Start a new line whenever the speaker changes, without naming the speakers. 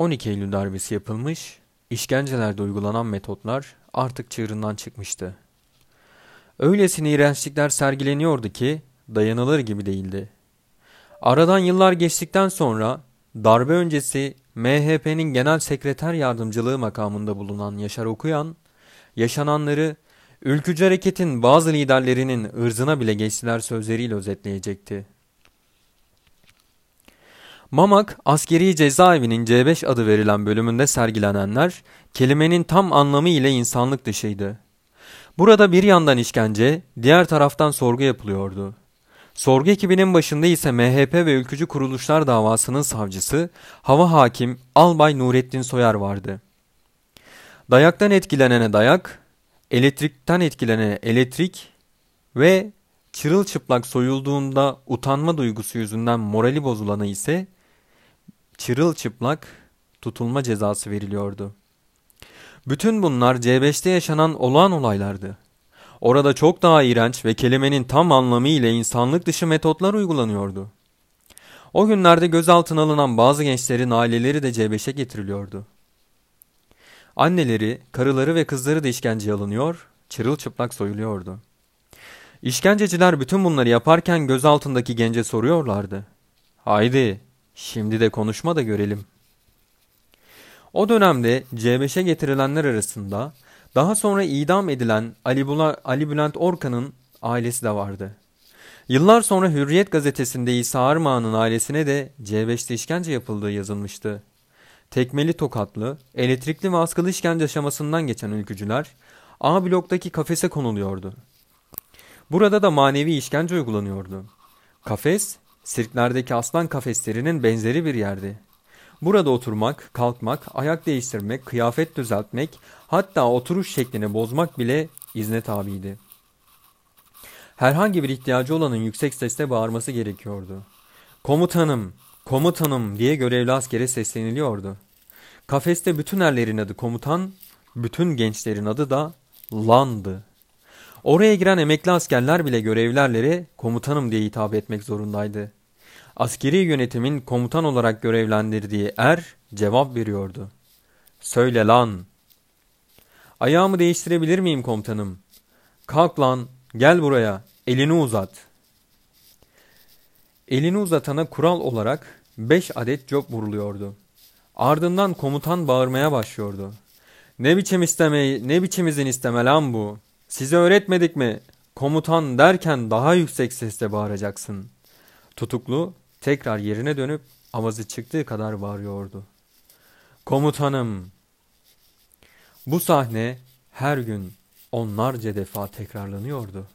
12 Eylül darbesi yapılmış, işkencelerde uygulanan metotlar artık çığırından çıkmıştı. Öylesine iğrençlikler sergileniyordu ki dayanılır gibi değildi. Aradan yıllar geçtikten sonra darbe öncesi MHP'nin genel sekreter yardımcılığı makamında bulunan Yaşar Okuyan, yaşananları ülkücü hareketin bazı liderlerinin ırzına bile geçtiler sözleriyle özetleyecekti. Mamak askeri cezaevinin C5 adı verilen bölümünde sergilenenler kelimenin tam anlamı ile insanlık dışıydı. Burada bir yandan işkence, diğer taraftan sorgu yapılıyordu. Sorgu ekibinin başında ise MHP ve ülkücü kuruluşlar davasının savcısı, hava hakim Albay Nurettin Soyar vardı. Dayaktan etkilenene dayak, elektrikten etkilenene elektrik ve çırılçıplak soyulduğunda utanma duygusu yüzünden morali bozulana ise çırılçıplak tutulma cezası veriliyordu. Bütün bunlar C5'te yaşanan olağan olaylardı. Orada çok daha iğrenç ve kelimenin tam anlamı ile insanlık dışı metotlar uygulanıyordu. O günlerde gözaltına alınan bazı gençlerin aileleri de C5'e getiriliyordu. Anneleri, karıları ve kızları da işkenceye alınıyor, çırılçıplak soyuluyordu. İşkenceciler bütün bunları yaparken gözaltındaki gence soruyorlardı. Haydi, şimdi de konuşma da görelim. O dönemde C5'e getirilenler arasında daha sonra idam edilen Ali, Bula, Ali Bülent Orkan'ın ailesi de vardı. Yıllar sonra Hürriyet gazetesinde İsa Armağan'ın ailesine de C5'te işkence yapıldığı yazılmıştı. Tekmeli tokatlı, elektrikli ve askılı işkence aşamasından geçen ülkücüler A bloktaki kafese konuluyordu. Burada da manevi işkence uygulanıyordu. Kafes, sirklerdeki aslan kafeslerinin benzeri bir yerdi. Burada oturmak, kalkmak, ayak değiştirmek, kıyafet düzeltmek, hatta oturuş şeklini bozmak bile izne tabiydi. Herhangi bir ihtiyacı olanın yüksek sesle bağırması gerekiyordu. Komutanım, komutanım diye görevli askere sesleniliyordu. Kafeste bütün erlerin adı komutan, bütün gençlerin adı da landı. Oraya giren emekli askerler bile görevlerlere komutanım diye hitap etmek zorundaydı. Askeri yönetimin komutan olarak görevlendirdiği er cevap veriyordu. Söyle lan. Ayağımı değiştirebilir miyim komutanım? Kalk lan, gel buraya, elini uzat. Elini uzatana kural olarak beş adet cop vuruluyordu. Ardından komutan bağırmaya başlıyordu. Ne biçim isteme, ne biçim izin isteme lan bu? Size öğretmedik mi? Komutan derken daha yüksek sesle bağıracaksın. Tutuklu tekrar yerine dönüp avazı çıktığı kadar bağırıyordu. Komutanım! Bu sahne her gün onlarca defa tekrarlanıyordu.